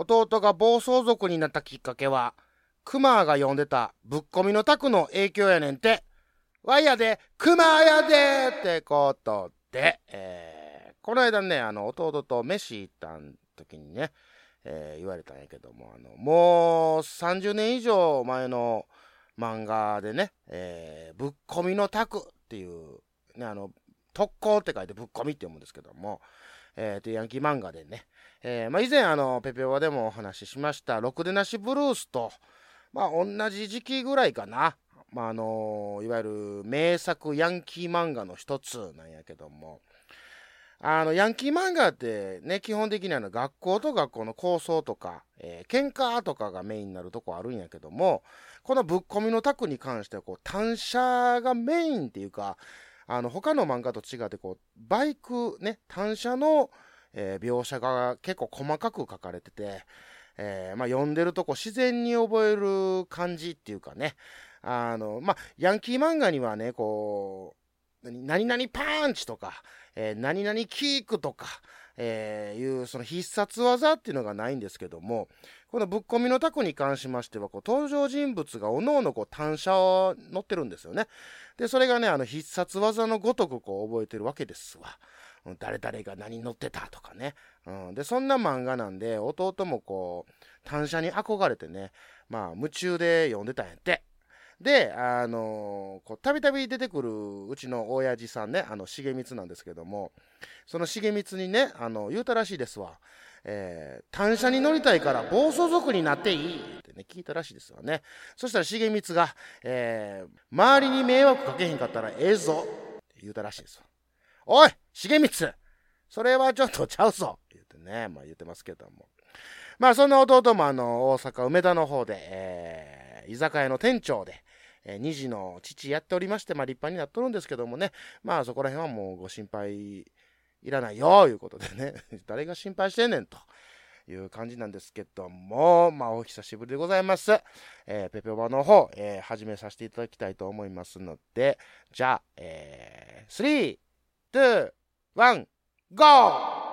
弟が暴走族になったきっかけは、クマが読んでたぶっ込みのタクの影響やねんて。わいやで、クマやでってことで、えー、この間ね、あの、弟と飯行った時にね、えー、言われたんやけども、あの、もう30年以上前の漫画でね、えー、ぶっ込みのタクっていう、ね、あの、特攻って書いてぶっ込みって読むんですけども、えー、とヤンキー漫画でね、えー、まあ、以前あの、ペペオワでもお話ししました、ろくでなしブルースと、まあ、同じ時期ぐらいかな、まあ、あのいわゆる名作ヤンキー漫画の一つなんやけども、あの、ヤンキー漫画ってね、基本的には学校と学校の構想とか、えー、喧嘩とかがメインになるとこあるんやけども、このぶっ込みのタクに関しては、こう、単車がメインっていうか、あの、他の漫画と違って、こう、バイクね、単車の、えー、描写が結構細かく書かれてて、えー、まあ、読んでるとこ自然に覚える感じっていうかね、あの、まあ、ヤンキー漫画にはね、こう、何々パンチとか、えー、何々キークとか、えー、いうその必殺技っていうのがないんですけども、このぶっ込みのタコに関しましては、こう登場人物がおのおの単車を乗ってるんですよね。で、それがね、あの必殺技のごとくこう覚えてるわけですわ。誰々が何乗ってたとかね。うん、で、そんな漫画なんで、弟もこう、単車に憧れてね、まあ、夢中で読んでたんやって。で、あの、たびたび出てくるうちの親父さんね、あの、重光なんですけども、その重光にね、あの、言うたらしいですわ。えー、単車に乗りたいから暴走族になっていいってね、聞いたらしいですわね。そしたら重光が、えー、周りに迷惑かけへんかったらええぞって言うたらしいですわ。おい重光。それはちょっとちゃうぞ。言ってね、まあ言ってますけども。まあそんな弟もあの、大阪梅田の方で、えー、居酒屋の店長で、えー、2児の父やっておりまして、まあ立派になっとるんですけどもね、まあそこら辺はもうご心配いらないよ、いうことでね、誰が心配してんねんと。いう感じなんですけども、まあ、お久しぶりでございます。えー、ペペオバの方、えー、始めさせていただきたいと思いますので、じゃあ、えー、3、2、one go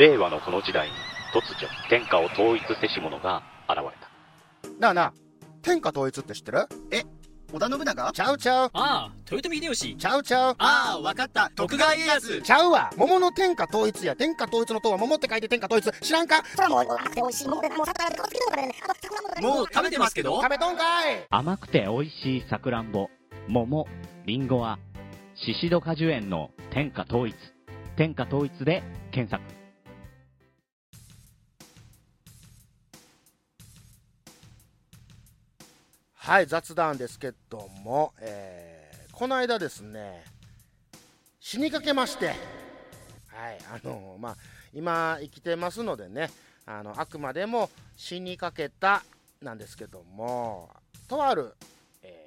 令和のこの時代に突如天下を統一せし者が現れた。なあなあ天下統一って知ってる？え織田信長？ちゃうちゃう。ああ豊臣秀吉。ちゃうちゃう。ああわかった。徳川家康。ちゃうわ。桃の天下統一や。天下統一の塔は桃って書いて天下統一。知らんか？そもう食べてますけど？食べとんかい。甘くて美味しいさくらんぼ。桃りんごはシシド果樹園の天下統一。天下統一で検索はい、雑談ですけども、えー、この間ですね、死にかけまして、はい、あのまあ、今生きてますのでね、あの、あくまでも死にかけたなんですけども、とある、え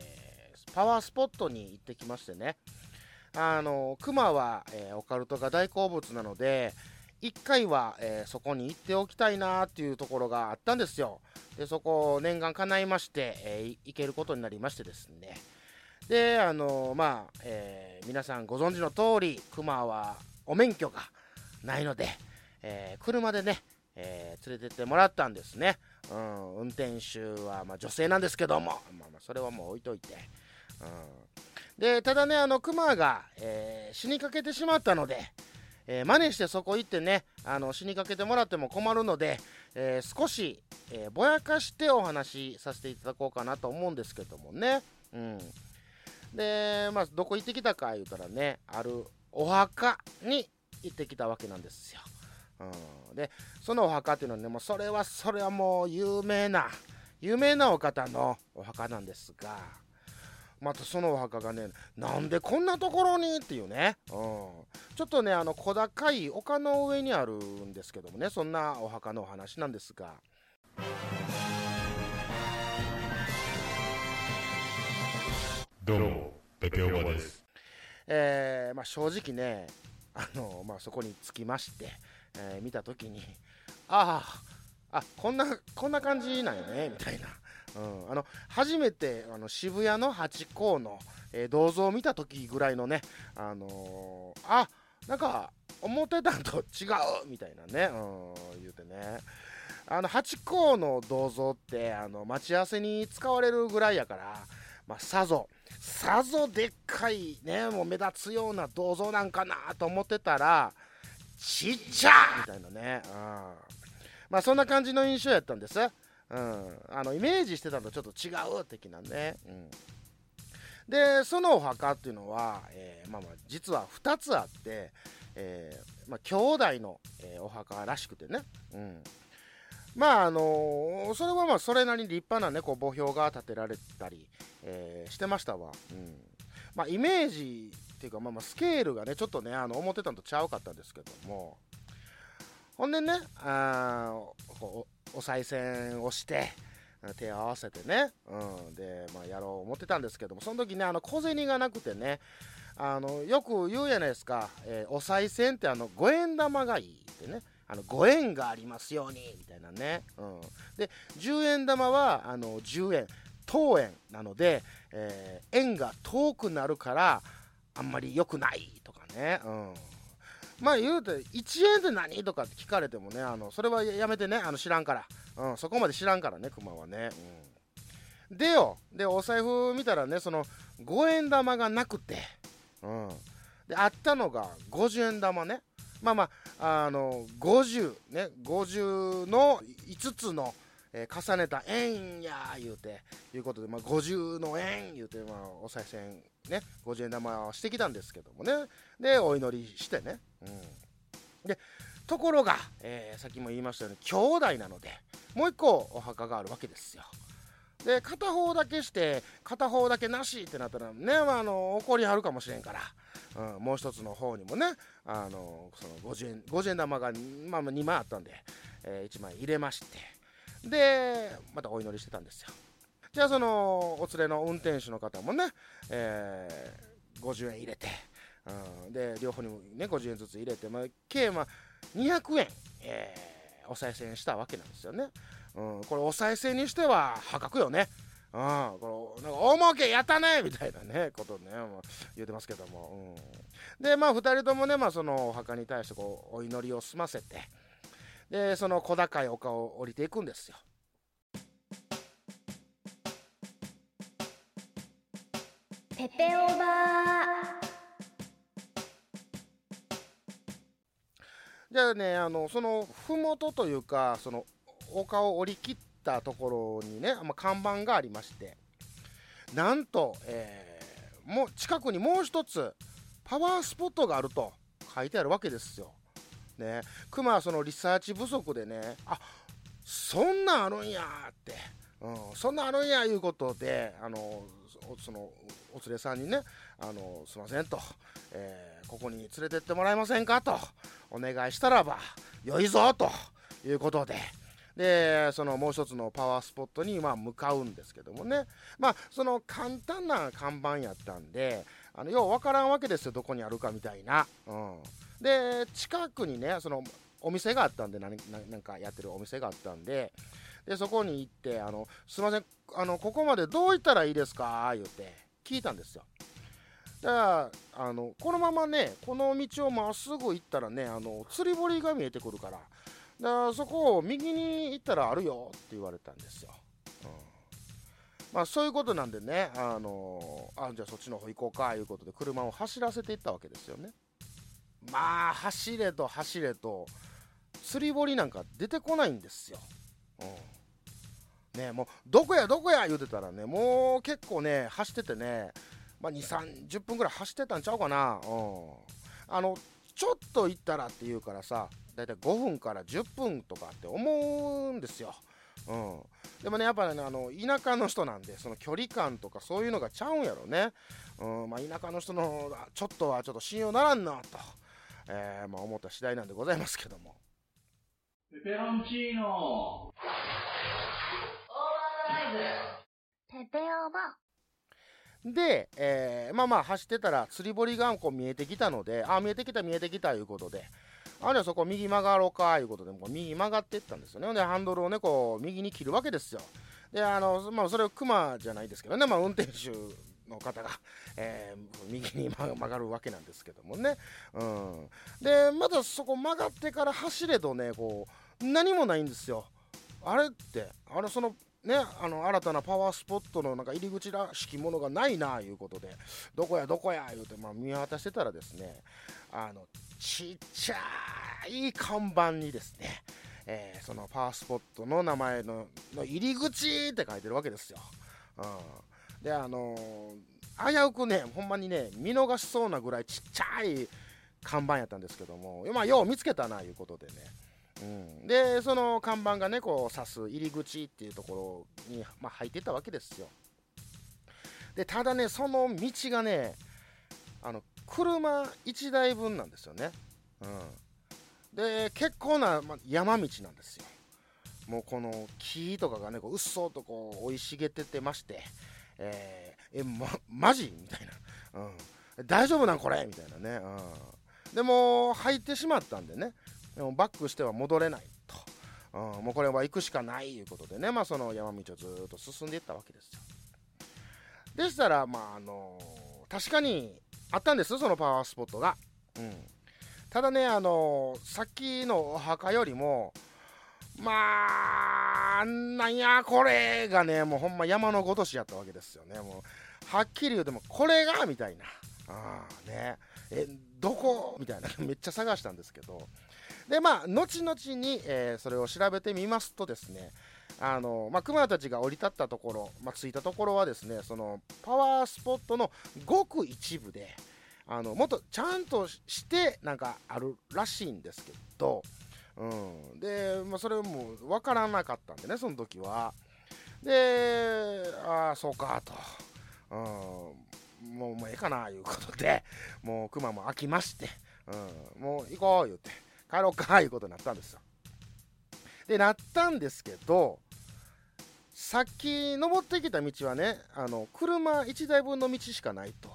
ー、パワースポットに行ってきましてね、あの、熊は、え、オカルトが大好物なので、1回は、えー、そこに行っておきたいなっていうところがあったんですよ。でそこを念願叶いまして、えー、行けることになりましてですね。で、あのー、まあ、えー、皆さんご存知の通り、熊はお免許がないので、え車でね、え連れてってもらったんですね。うん、運転手は、まあ、女性なんですけども、まあ、まそれはもう置いといて。うん、で、ただね、あの、熊が、え死にかけてしまったので、えー、真似してそこ行ってね、あの、死にかけてもらっても困るので、えー、少し、えー、ぼやかしてお話しさせていただこうかなと思うんですけどもね。うん。で、まあ、どこ行ってきたか言うたらね、あるお墓に行ってきたわけなんですよ。うん、で、そのお墓っていうのはね、もうそれは、それはもう有名な、有名なお方のお墓なんですが、またそのお墓がねなんでこんなところにっていうね、うん、ちょっとねあの小高い丘の上にあるんですけどもねそんなお墓のお話なんですが。どうもペペオバです。えー、まあ、正直ねあの、まあ、そこに着きまして、えー、見た時にああこんなこんな感じなんよねみたいな。うん、あの初めてあの渋谷のハチ公の、えー銅像を見た時ぐらいのね、あのーあなんか思ってたんと違うみたいなね、うん、言うてね。あのハチ公の銅像ってあの待ち合わせに使われるぐらいやから、まあ、さぞさぞでっかいねもう目立つような銅像なんかなと思ってたらちっちゃみたいなね、うん、まあそんな感じの印象やったんです。うん、あのイメージしてたのとちょっと違う的なね、うん、でそのお墓っていうのは、えーまあ、まあ実は2つあって、えーまあ、兄弟の、えーお墓らしくてね、うん、まああのーそれはまあそれなりに立派なねこう墓標が建てられたり、えしてましたわ、うん。まあ、イメージっていうか、まあ、まあスケールがねちょっとねあの思ってたのとちゃうかったんですけども。ほんでねあこお賽銭をして手を合わせてね、うん、で、まあ、やろう思ってたんですけどもその時ねあの小銭がなくてねあのよく言うじゃないですか、えーお賽銭ってあの5円玉がいいってねあの5円がありますようにみたいなね、うん、で10円玉はあの10円等円なので、えー円が遠くなるからあんまり良くないとかね、うん、まあ言うて1円って何とかって聞かれてもねあのそれはやめてねあの知らんから、うん、そこまで知らんからね熊はね、うん、でよでお財布見たらねその5円玉がなくて、うん、であったのが50円玉ね。まあまああの50ね50の5つの、えー重ねた円や言うていうことで、まあ、50の円言うて、まあ、お賽銭ね50円玉をしてきたんですけどもね。でお祈りしてね、うん、でところが、えーさっきも言いましたように兄弟なのでもう一個お墓があるわけですよ。で片方だけして片方だけなしってなったらね、まあ、あの怒りはるかもしれんから、うん、もう一つの方にもねあのその50円 ,50 円玉が、まあ、2枚あったんで、え1枚入れまして。でまたお祈りしてたんですよ。じゃあそのお連れの運転手の方もね、えー50円入れて、うん、で両方にもね50円ずつ入れて、まあ、計まあ200円、えーお賽銭したわけなんですよね、うん、これお賽銭にしては破格よね。うん、これなんか大儲けやったねみたいなねことね、まあ、言うてますけども、うん、でまあ2人ともね、まあ、そのお墓に対してこうお祈りを済ませてでその小高い丘を降りていくんですよペペオバじゃあねあのその麓というかその丘を降り切ったところにね、まあ、看板がありましてなんと、えーもう近くにもう一つパワースポットがあると書いてあるわけですよ。ね、熊はそのリサーチ不足でねあそんなんあるんやって、うん、そんなんあるんやいうことであのそのお連れさんにねあのすいませんと、えーここに連れてってもらえませんかとお願いしたらば良いぞということで。でそのもう一つのパワースポットにま向かうんですけどもね。まあその簡単な看板やったんであのようわからんわけですよどこにあるかみたいな、うん、で近くにねそのお店があったんで何ななんかやってるお店があったんででそこに行ってあの「すいませんあのここまでどう行ったらいいですか?」言って聞いたんですよ。だからあのこのままねこの道をまっすぐ行ったらねあの釣り堀が見えてくるからだからそこを右に行ったらあるよって言われたんですよ、うん。まあ、そういうことなんでねあのあじゃあそっちの方行こうかいうことで車を走らせていったわけですよね。まあ走れと走れと釣り堀なんか出てこないんですよ、うん、ねもうどこやどこや言うてたらねもう結構ね走っててね、まあ、2 3 0分ぐらい走ってたんちゃうかな、うん、あのちょっと行ったらって言うからさだいたい5分から10分とかって思うんですよ、うん、でもねやっぱねあの田舎の人なんでその距離感とかそういうのがちゃうんやろね、うん。まあ、田舎の人のちょっとはちょっと信用ならんなと、えーまあ、思った次第なんでございますけども。ペペロンチーノ。ペペオバで、えーまあまあ走ってたら釣り堀がこう見えてきたのであ見えてきた見えてきたいうことで。あじゃあそこ右曲がろうかいうことでこう右曲がっていったんですよね。でハンドルをねこう右に切るわけですよ。であのまあそれはクマじゃないですけどね。まあ運転手の方が、えー右に曲がるわけなんですけどもね、うん、でまだそこ曲がってから走れどねこう何もないんですよ。あれってあれそのねあの新たなパワースポットのなんか入り口らしきものがないないうことでどこやどこや言うて、まあ、見渡してたらですねあのちっちゃい看板にですね、えーそのパワースポットの名前のの入り口って書いてるわけですよ。うん、であのー危うくねほんまにね見逃しそうなぐらいちっちゃい看板やったんですけどもまあよう見つけたないうことでね。うん、でその看板がねこう指す入り口っていうところに、まあ、入ってたわけですよ。でただねその道がねあの車1台分なんですよね、うん、で結構な、ま、山道なんですよ。もうこの木とかがねこううっそうとこう生い茂っててまして。えーえまマジ？みたいな、うん、大丈夫なんこれ？みたいなね、うん、でも入ってしまったんでね。でもバックしては戻れないと、うん、もうこれは行くしかないということでね、まあ、その山道をずっと進んでいったわけですよ。でしたら、まああの確かにあったんです。そのパワースポットが、うん、ただね、あのさっきのお墓よりもまあなんやこれがねもうほんま山のごとしやったわけですよね。もうはっきり言うてもこれがみたいな。ああね。えどこ？みたいな。めっちゃ探したんですけど。でまあ後々に、えーそれを調べてみますとですねあのまあ、クマたちが降り立ったところ、まあ、着いたところはですねそのパワースポットのごく一部であのもっとちゃんとしてなんかあるらしいんですけど、うん、で、まあ、それも分からなかったんでねその時は。でああそうかと、うん、もうもうええかないうことで。もうクマも飽きまして、うん、もう行こう言うて。帰ろうか いうことになったんですよ。でなったんですけどさっき登ってきた道はねあの車1台分の道しかないと。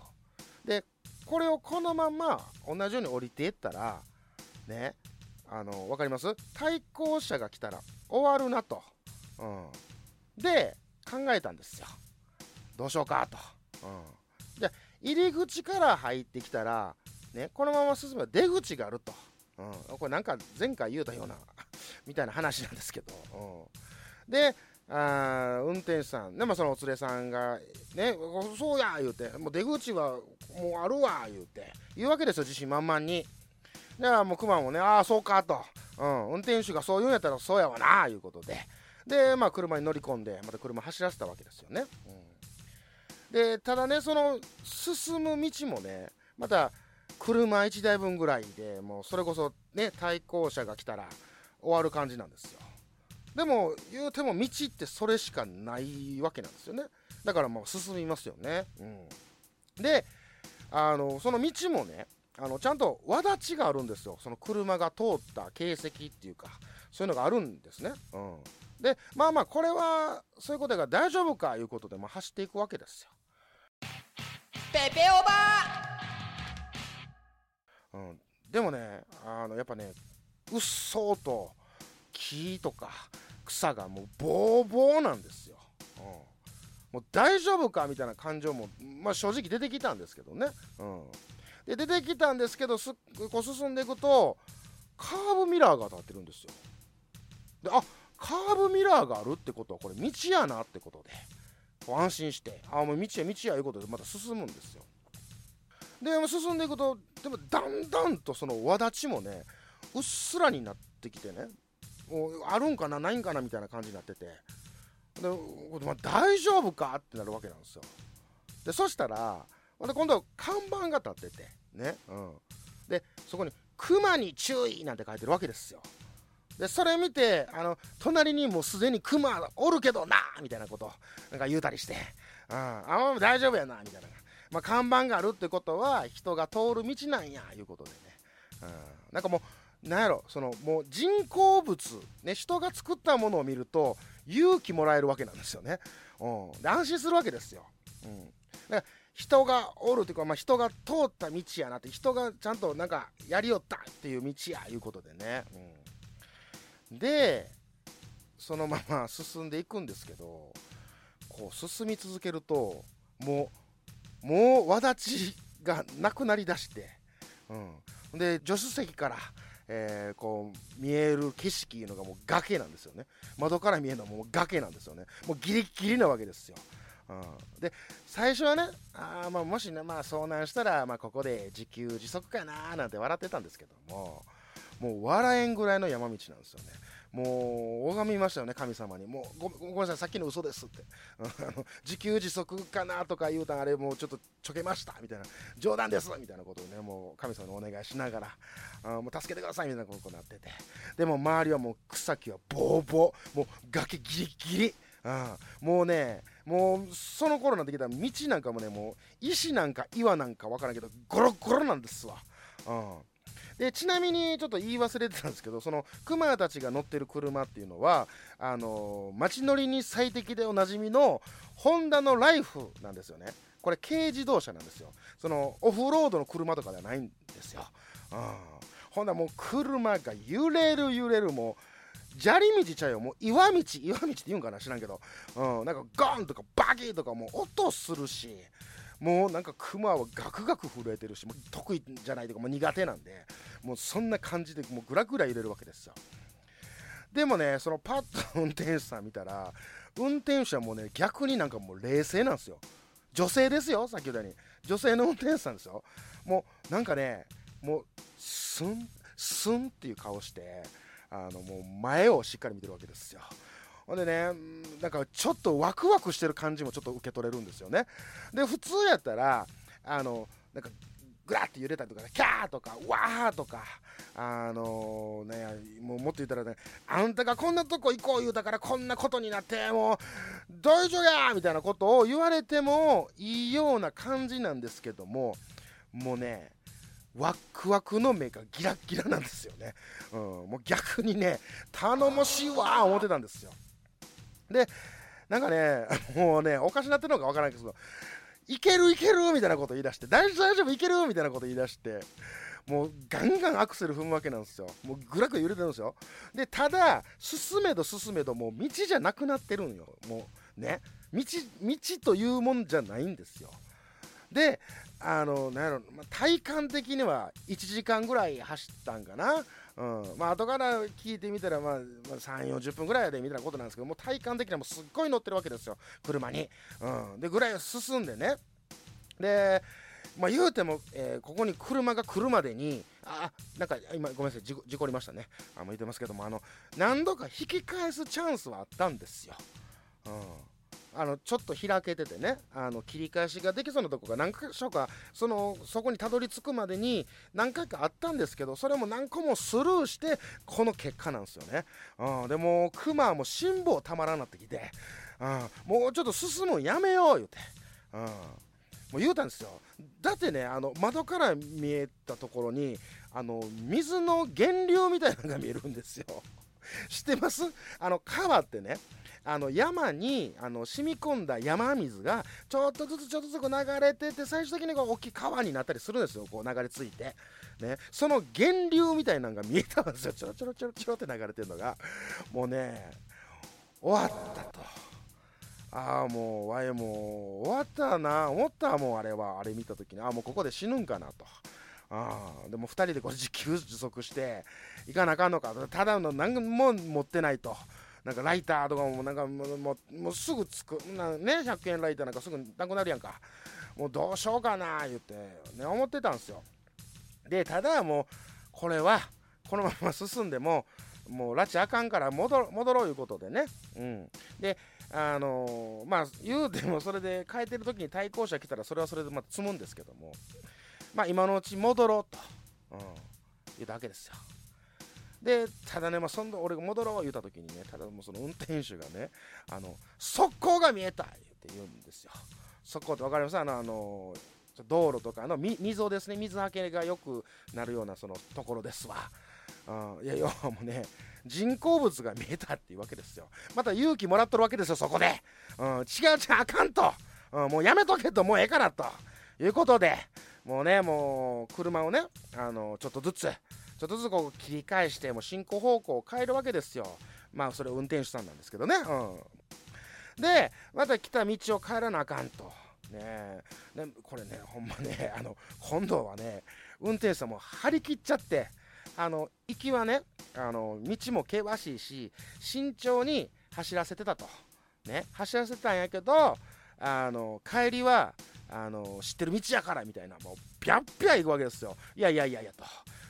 でこれをこのまま同じように降りていったらねあの分かります？対向車が来たら終わるなと、うん、で考えたんですよ。どうしようかと、うん、じゃ入り口から入ってきたら、ね、このまま進めば出口があると、うん、これなんか前回言うたような みたいな話なんですけど、うん、であ運転手さん、ねまあ、そのお連れさんが、ね、そうや言うて、もう出口はもうあるわ言うて、言うわけですよ、自信満々に。だからもう熊もね、ああ、そうかと、うん、運転手がそう言うんやったらそうやわな、いうことで、で、まあ、車に乗り込んで、また車走らせたわけですよね。うん、で、ただね、その進む道もね、また車1台分ぐらいでもうそれこそね、対向車が来たら終わる感じなんですよ。でも言うても道ってそれしかないわけなんですよね。だからもう進みますよね、うん、であのその道もねあのちゃんと輪立ちがあるんですよ。その車が通った形跡っていうかそういうのがあるんですね、うん、でまあまあこれはそういうことが大丈夫かいうことで、まあ、走っていくわけですよ。ペペオバうん、でもねあのやっぱねうっそうと木とか草がもうボーボーなんですよ、うん、もう大丈夫かみたいな感情も、まあ、正直出てきたんですけどね、うん、で出てきたんですけどすこう進んでいくとカーブミラーが当たってるんですよ。であカーブミラーがあるってことはこれ道やなってことでこう安心してあもう道や道やいうことでまた進むんですよ。で進んでいくとでもだんだんとその輪立ちもねうっすらになってきてねもうあるんかなないんかなみたいな感じになっててで、まあ、大丈夫か？ってなるわけなんですよ。でそしたらまた今度看板が立っててね、うん、でそこに「熊に注意」なんて書いてるわけですよ。でそれ見てあの隣にもうすでにクマおるけどなみたいなことなんか言うたりして「うん、あもう大丈夫やな」みたいな、まあ、看板があるってことは人が通る道なんやいうことでね、うん、なんかもうなんやろそのもう人工物、ね、人が作ったものを見ると勇気もらえるわけなんですよね、うん、で安心するわけですよ、うん、だから人がおるというか、まあ、人が通った道やなって人がちゃんとなんかやりよったっていう道やいうことでね、うん、でそのまま進んでいくんですけどこう進み続けるともうもう輪立ちがなくなりだして、うん、で助手席から、えーこう見える景色いうのがもう崖なんですよね。窓から見えるのはもう崖なんですよね。もうギリギリなわけですよ、うん、で最初はねあ、まあ、もしね、まあ、遭難したら、まあ、ここで自給自足かななんて笑ってたんですけどももう笑えんぐらいの山道なんですよね。もう拝みましたよね神様に。もうごめんなさいさっきの嘘ですって。自給自足かなとか言うたんあれもうちょっとちょけましたみたいな。冗談ですみたいなことをねもう神様にお願いしながらあもう助けてくださいみたいなことになってて。でも周りはもう草木はボーボー。もう崖ギリギリ。あもうねもうその頃になってきたら道なんかもねもう石なんか岩なんかわからんけどゴロゴロなんですわ、うん、でちなみにちょっと言い忘れてたんですけどそのクマたちが乗ってる車っていうのはあのー街乗りに最適でおなじみのホンダのライフなんですよね。これ軽自動車なんですよ。そのオフロードの車とかではないんですよ、うん、ほんなもう車が揺れる揺れるもう砂利道ちゃうよ。もう岩道岩道って言うんかな？知らんけど、うん、なんかゴンとかバキーとかもう音するし。もうなんかクマはガクガク震えてるし。もう得意じゃないとかもう苦手なんで。もうそんな感じでもうグラグラ揺れるわけですよ。でもねそのパッと運転手さん見たら運転手はもうね逆になんかもう冷静なんですよ。女性ですよさっき言ったように。女性の運転手さんですよ。もうなんかねもうスンスンっていう顔してあのもう前をしっかり見てるわけですよ。ほんでねなんかちょっとワクワクしてる感じもちょっと受け取れるんですよね。で普通やったらあのなんかグラッて揺れたりとか、ねキャーとか、わーとか、あのね、もうもっと言ったらね、あんたがこんなとこ行こう言うたからこんなことになって、もう、大丈夫やみたいなことを言われてもいいような感じなんですけども、もうね、ワクワクの目がギラギラなんですよね。うん、もう逆にね、頼もしいわ思ってたんですよ。で、なんかね、もうね、おかしなってるのかわからないけど、いけるいけるみたいなこと言い出して、大丈夫大丈夫いけるみたいなこと言い出して、もうガンガンアクセル踏むわけなんですよ。もうぐらぐら揺れてるんですよ。で、ただ、進めど進めど、もう道じゃなくなってるんよ。もうね、道、道というもんじゃないんですよ。で、あの、なんやろ、まあ、体感的には1時間ぐらい走ったんかな。うん、まあ後から聞いてみたら、まあ、まあ、3、40分ぐらいでみたいなことなんですけど、も体感的にはもうすっごい乗ってるわけですよ、車に。うん、で、ぐらい進んでね。で、まあ、言うても、えーここに車が来るまでに、あ、なんか今、ごめんなさい、事故事故りましたね。あもう言ってますけども、あの、何度か引き返すチャンスはあったんですよ。うん。あのちょっと開けててねあの切り返しができそうなとこが何箇所かそのそこにたどり着くまでに何回かあったんですけどそれも何個もスルーしてこの結果なんですよね、うん、でもクマも辛抱たまらなってきて、うん、もうちょっと進むのやめよう言うて、うん、もう言うたんですよ。だってねあの窓から見えたところにあの水の源流みたいなのが見えるんですよ。知ってます？あの川ってねあの山にあの染み込んだ山水がちょっとずつちょっとずつ流れてって最終的にこう大きい川になったりするんですよ。こう流れ着いて、ね、その源流みたいなのが見えたんですよ。ちょろちょろちょろちょろって流れてるのが。もうね終わったと。ああもうわいもう終わったな。思ったもうあれは。あれ見た時に。ああもうここで死ぬんかなと。あでも2人でこれ自給自足していかなあかんのか。ただの何も持ってないと。なんかライターとかもなんかもうすぐつく。なね100円ライターなんかすぐなくなるやんか。もうどうしようかな言って。ね思ってたんですよ。でただもうこれはこのまま進んでももう拉致あかんから戻ろ戻ろういうことでね。うん。であのーまあ言うてもそれで変えてる時に対向車来たらそれはそれでまた積むんですけども。まあ今のうち戻ろうと、うん、言うだけですよ。でただね、まあ、そんな俺が戻ろう言うた時にねただもうその運転手がねあの側溝が見えたって言うんですよ。側溝って分かります？あのあの道路とかの溝ですね。水はけがよくなるようなそのところですわ。うん、いや要はもうね人工物が見えたっていうわけですよ。また勇気もらっとるわけですよそこで、うん、違う違うあかんと、うん、もうやめとけともうええからと。いうことでもうねもう車をねあのちょっとずつちょっとずつこう切り返してもう進行方向を変えるわけですよ。まあそれ運転手さんなんですけどね、うん、でまた来た道を帰らなあかんと。ね。ねこれねほんまね あの今度はね運転手さんも張り切っちゃってあの行きはねあの道も険しいし慎重に走らせてたと。ね走らせてたんやけどあの帰りはあの知ってる道やからみたいなもうピャッピャ行くわけですよ。いやいやいやいやと。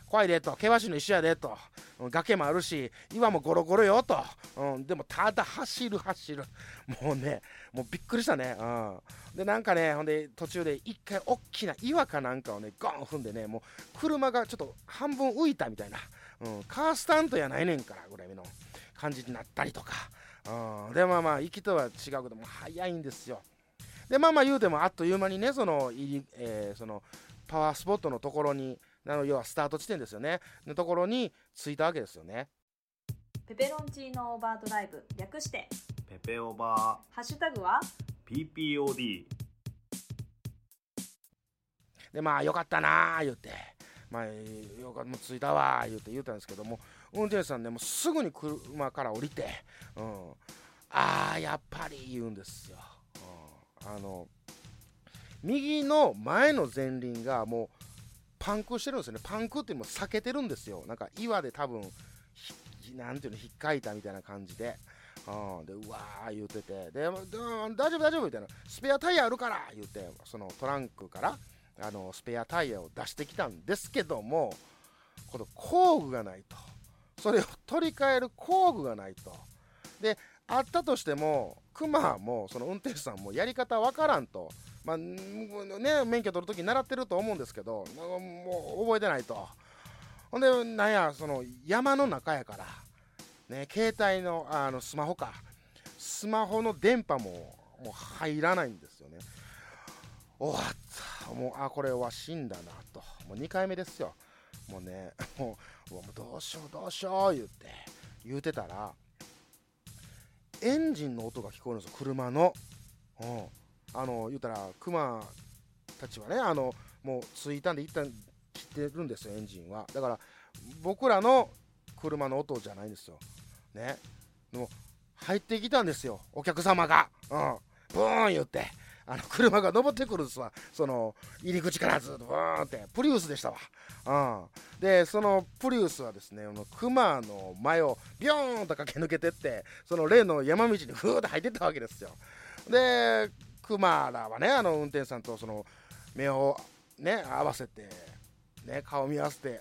怖いでと。険しいの一緒やでと。崖もあるし岩もゴロゴロよと、うん、でもただ走る走る。もうねもうびっくりしたね、うん、でなんかねほんで途中で一回大きな岩かなんかをねゴン踏んでねもう車がちょっと半分浮いたみたいな、うん、カースタントやないねんからぐらいの。感じになったりとか、うん、でまあまあ行きとは違うけども早いんですよ。でまあまあ言うてもあっという間にねその入り、えーそのパワースポットのところにあの要はスタート地点ですよね。のところに着いたわけですよね。ペペロンチーノオーバードライブ略してペペオバハッシュタグは？ー PPOD でまあよかったなー言って。まあよかったもう着いたわー言って言うたんですけども運転手さんねもうすぐに車から降りて、うん、あーやっぱり言うんですよ、うん、あの右の前の前輪がもうパンクしてるんですよね。パンクっていうのも避けてるんですよ。なんか岩で多分なんていうの引っかいたみたいな感じで。うん、でうわー言うてて。で大丈夫大丈夫みたいなスペアタイヤあるから言ってそのトランクからあのスペアタイヤを出してきたんですけどもこの工具がないと。それを取り替える工具がないと。であったとしてもクマもその運転手さんもやり方わからんと。まあね免許取るとき習ってると思うんですけどもう覚えてないと。ほんでなんやその山の中やからね携帯のあのスマホか。スマホの電波ももう入らないんですよね。終わった。もうあこれは死んだなと。もう2回目ですよ。もうね もうもうどうしようどうしよう言って。言うてたらエンジンの音が聞こえるんですよ車の。うん。あの言うたらクマたちはねあのもう着いたんで一旦切ってるんですよエンジンは。だから僕らの車の音じゃないんですよ。ね。でも入ってきたんですよお客様が。うん。ブーン言って。あの車が登ってくるんですわその入り口からずっとブーンってプリウスでしたわ。うん。でそのプリウスはですねあの熊の前をビョーンと駆け抜けてってその例の山道にふーって入ってったわけですよ。で熊らはねあの運転手さんとその目をね合わせてね顔見合わせて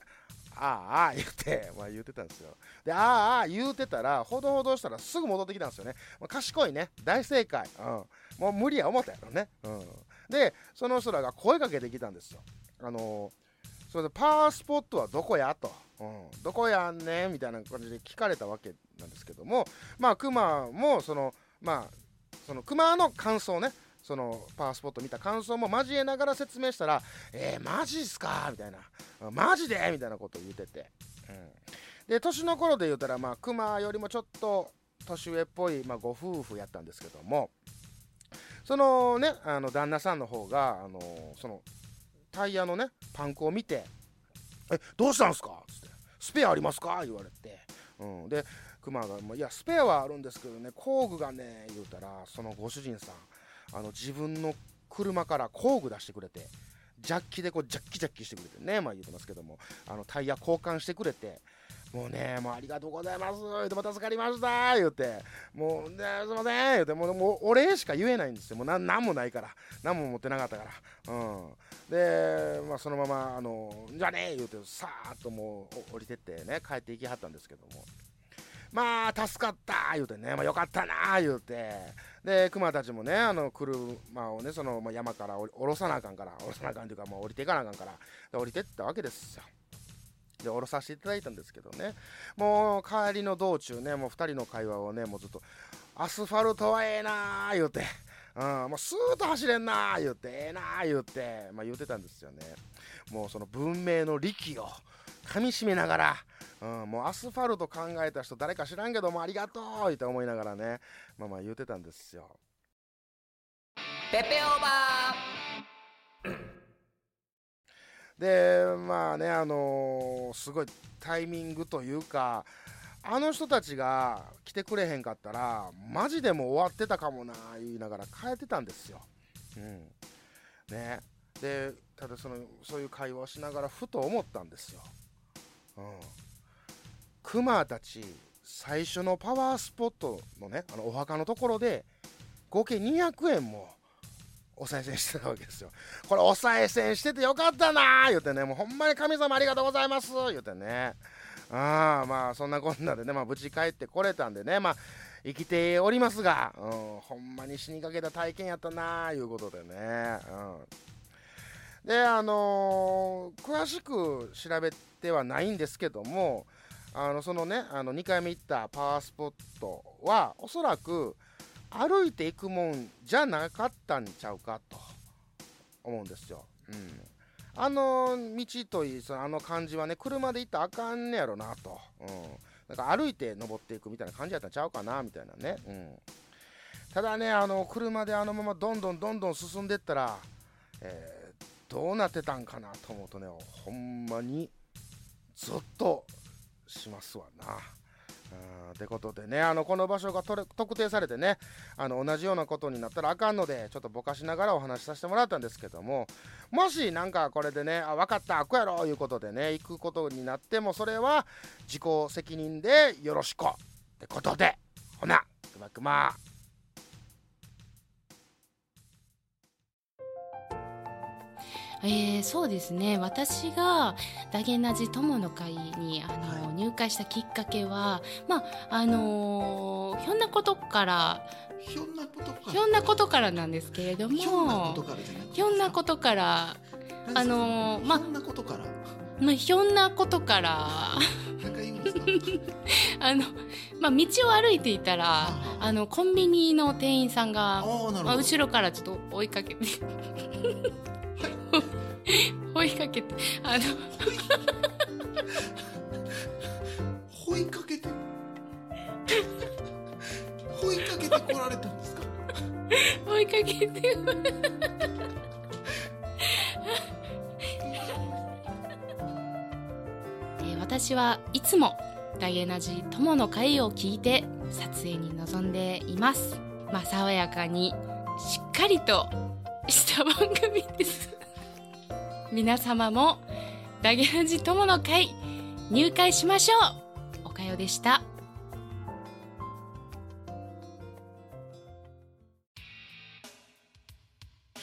あ あ言って、まあ、言ってたんですよ。でああああ言うてたらほどほどしたらすぐ戻ってきたんですよね、まあ、賢いね。大正解、うん、もう無理や思ったやろね、うん、でその人らが声かけてきたんですよ。あのそれでパワースポットはどこやと、うん、どこやんねみたいな感じで聞かれたわけなんですけども。まあクマもそのまあそのクマの感想ね。そのパワースポット見た感想も交えながら説明したら「えー、マジっすか?」みたいな「マジで?」みたいなことを言ってて、うん、で年の頃で言うたらまあクマよりもちょっと年上っぽい、まあ、ご夫婦やったんですけどもそのねあの旦那さんの方があのそのタイヤのねパンクを見て「えどうしたんすか?」つって「スペアありますか?」言われて、うん、でクマが「いやスペアはあるんですけどね工具がね」言うたらそのご主人さんあの自分の車から工具出してくれてジャッキでこうジャッキジャッキしてくれてねまあ言ってますけどもあのタイヤ交換してくれてもうねもうありがとうございます言うても助かりました言うてもう、ね、すいません言うてもうもうお礼しか言えないんですよ。もうなんなんもないから何も持ってなかったから。うん。で、まあ、そのままあのじゃあね言うてさーっともう降りてってね帰っていきはったんですけども。まあ助かった言うてね、まあ、よかったな言うて。で熊たちもねあの車をねその、まあ、山から降ろさなあかんから降ろさなあかんというかもう降りていかなあかんからで降りてったわけですよ。で降ろさせていただいたんですけどね。もう帰りの道中ねもう2人の会話をねもうずっとアスファルトはええなー言うてうん、もうスーッと走れんなー言うてええなー言うて、まあ、言うてたんですよね。もうその文明の利器を噛みしめながら、うん、もうアスファルト考えた人誰か知らんけどもありがとうって思いながらね。まあまあ言うてたんですよ。ペペオバでまあねあのーすごいタイミングというかあの人たちが来てくれへんかったらマジでも終わってたかもな言いながら帰ってたんですよ。うん。ね、でただそのそういう会話をしながらふと思ったんですよ。うん、クマたち最初のパワースポットのねあのお墓のところで合計200円もお賽銭してたわけですよ。これお賽銭しててよかったなー言うてね。もうほんまに神様ありがとうございます言うてね。ああまあそんなこんなでねまあ無事帰ってこれたんでねまあ生きておりますが、うん、ほんまに死にかけた体験やったなーいうことでね、うん、であのー詳しく調べてはないんですけどもあのそのねあの2回目行ったパワースポットはおそらく歩いていくもんじゃなかったんちゃうかと思うんですよ。うん、あの道といいそのあの感じはね車で行ったらあかんねやろなと、うん、なんか歩いて登っていくみたいな感じやったんちゃうかなみたいなね、うん、ただねあの車であのままどんどんどんどん進んでったら、えーどうなってたんかなと思うとねほんまにゾッとしますわな。ってことでねあのこの場所がとれ特定されてねあの同じようなことになったらあかんのでちょっとぼかしながらお話しさせてもらったんですけどももしなんかこれでねあ分かったあこやろいうことでね行くことになってもそれは自己責任でよろしくってことでほなくまくまえーそうですね。私がダゲナジ友の会にあの、入会したきっかけはまああのーひょんなことからひょんなことから。ひょんなことからなんですけれどもひょんなことからじゃなくてひょんなことからあのーまあひょんなことから？まあひょんなことから。あの、まあ、道を歩いていたらはあ。あのコンビニの店員さんがまあ、後ろからちょっと追いかけて 追いかけてあの追いかけて？追いかけて来られたんですか？追いかけて。えー私はいつもダゲナジ友の会を聞いて撮影に臨んでいます。まあ爽やかにしっかりとした番組です皆様もダゲナジ友の会入会しましょう。おかよでした。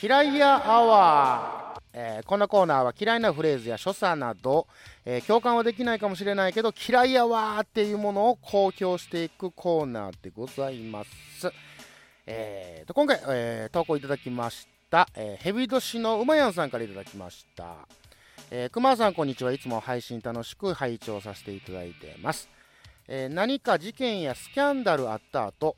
嫌いやアワー、えーこのコーナーは嫌いなフレーズや所作など、えー共感はできないかもしれないけど嫌いやわーっていうものを公表していくコーナーでございます、えーと今回、えー投稿いただきました、えーヘビ年のうまやんさんからいただきました。えー、熊さんこんにちは。いつも配信楽しく拝聴させていただいてます、えー何か事件やスキャンダルあった後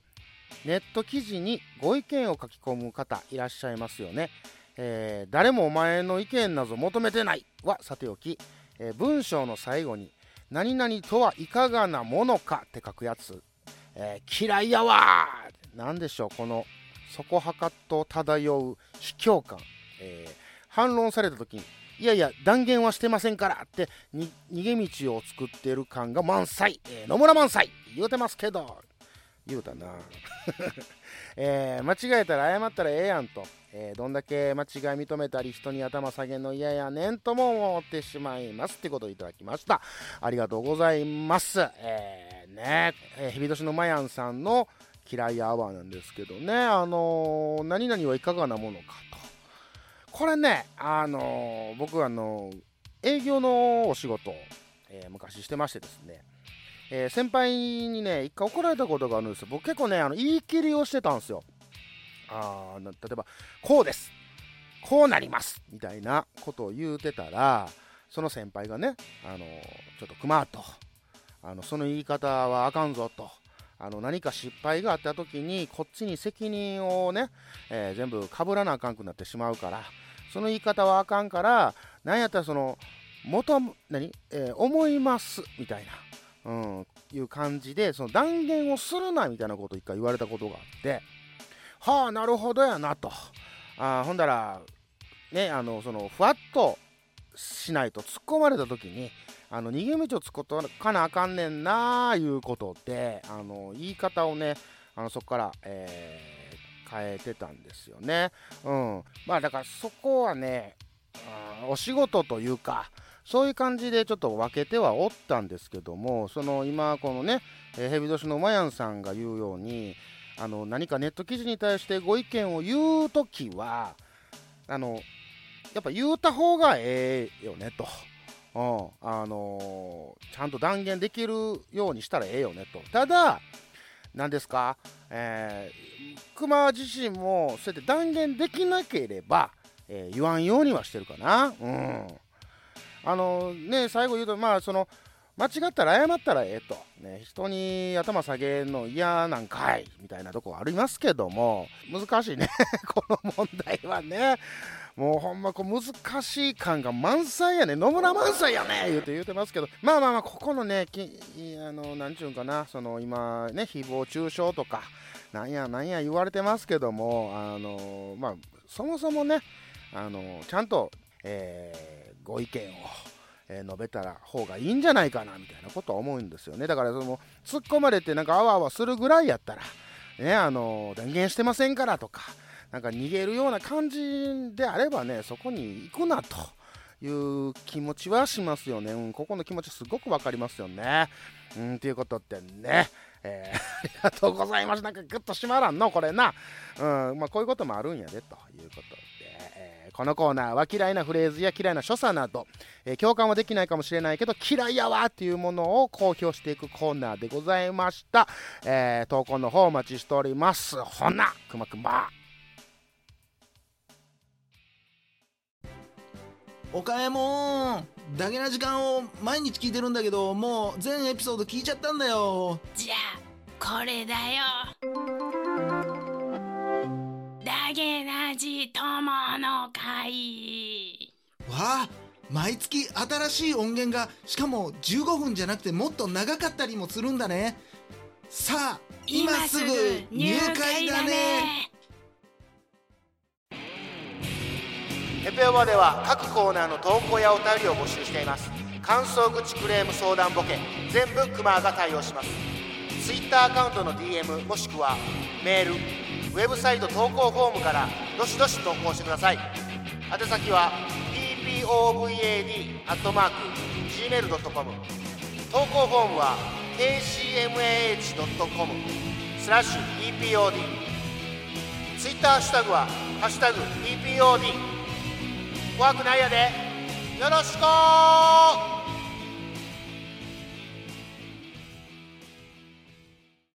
ネット記事にご意見を書き込む方いらっしゃいますよね、えー誰もお前の意見など求めてないはさておき、えー文章の最後に何々とはいかがなものかって書くやつ、えー嫌いやわー。なんでしょうこのそこはかと漂う卑怯感、えー反論された時にいやいや断言はしてませんからって逃げ道を作ってる感が満載、えー野村満載。言うてますけど。言うたな、えー間違えたら謝ったらええやんと、えーどんだけ間違い認めたり人に頭下げんの嫌やねんとも思ってしまいますってことをいただきました。ありがとうございます。えーね。えー、日々年のまやんさんの嫌いアワーなんですけどね。あのー何々はいかがなものかと。これねあのー僕あの営業のお仕事、えー昔してましてですね。え先輩にね一回怒られたことがあるんですよ。僕結構ねあの言い切りをしてたんですよ。あ例えばこうです。こうなります。みたいなことを言うてたらその先輩がねあのちょっとくまーとあのその言い方はあかんぞと。あの何か失敗があった時にこっちに責任をね、えー全部かぶらなあかんくなってしまうからその言い方はあかんからなんやったらその元何、えー思いますみたいなうん、いう感じでその断言をするなみたいなことを一回言われたことがあってはあなるほどやなと。あほんだらねあのそのふわっとしないと突っ込まれた時にあの逃げ道をつことかなあかんねんなあいうことであの言い方をねあのそこから、えー変えてたんですよね。うん、まあだからそこはねあーお仕事というかそういう感じでちょっと分けてはおったんですけどもその今このね、えーヘビ年のマヤンさんが言うようにあの何かネット記事に対してご意見を言うときはあのやっぱ言うた方がええよねと。うんあのーちゃんと断言できるようにしたらええよねと。ただ、何ですか、えー、熊自身もそうやって断言できなければ、えー言わんようにはしてるかな。うん。あのね、最後言うと、まあ、その、間違ったら謝ったらええと、ね、人に頭下げるの嫌なんかいみたいなとこありますけども難しいね この問題はねもうほんまこう難しい感が満載やね。野村満載やね。言うて言うてますけど。まあまあまあここのねきあのなんちゅうんかな。その今ね誹謗中傷とかなんやなんや言われてますけどもあのまあそもそもねあのちゃんと、えーご意見をえ述べたら方がいいんじゃないかなみたいなことは思うんですよね。だからその突っ込まれてなんかあわあわするぐらいやったらねあの断言してませんからとかなんか逃げるような感じであればねそこに行くなという気持ちはしますよね、うん、ここの気持ちすごくわかりますよね。うんということってねえありがとうございますなんかグッと締まらんのこれな。うんまあこういうこともあるんやでということで、えーこのコーナーは嫌いなフレーズや嫌いな所作など、えー共感はできないかもしれないけど嫌いやわっていうものを公表していくコーナーでございました、えー投稿の方お待ちしております。ほなくまくまおかえもんだけな時間を毎日聞いてるんだけどもう全エピソード聞いちゃったんだよ。じゃあこれだよ。ダゲナジ友の会。わあ毎月新しい音源がしかも15分じゃなくてもっと長かったりもするんだね。さあ今すぐ入会だねエペオバでは各コーナーの投稿やお便りを募集しています。感想口クレーム相談ボケ全部クマが対応します。ツイッターアカウントの DM もしくはメールウェブサイト投稿フォームからどしどし投稿してください。宛先は ppobad.gmail.com 投稿フォームは kcmah.com スラッシュ ppod ツイッターハッシュタグは「ハッシュタグ #ppod」怖くないやでよろしく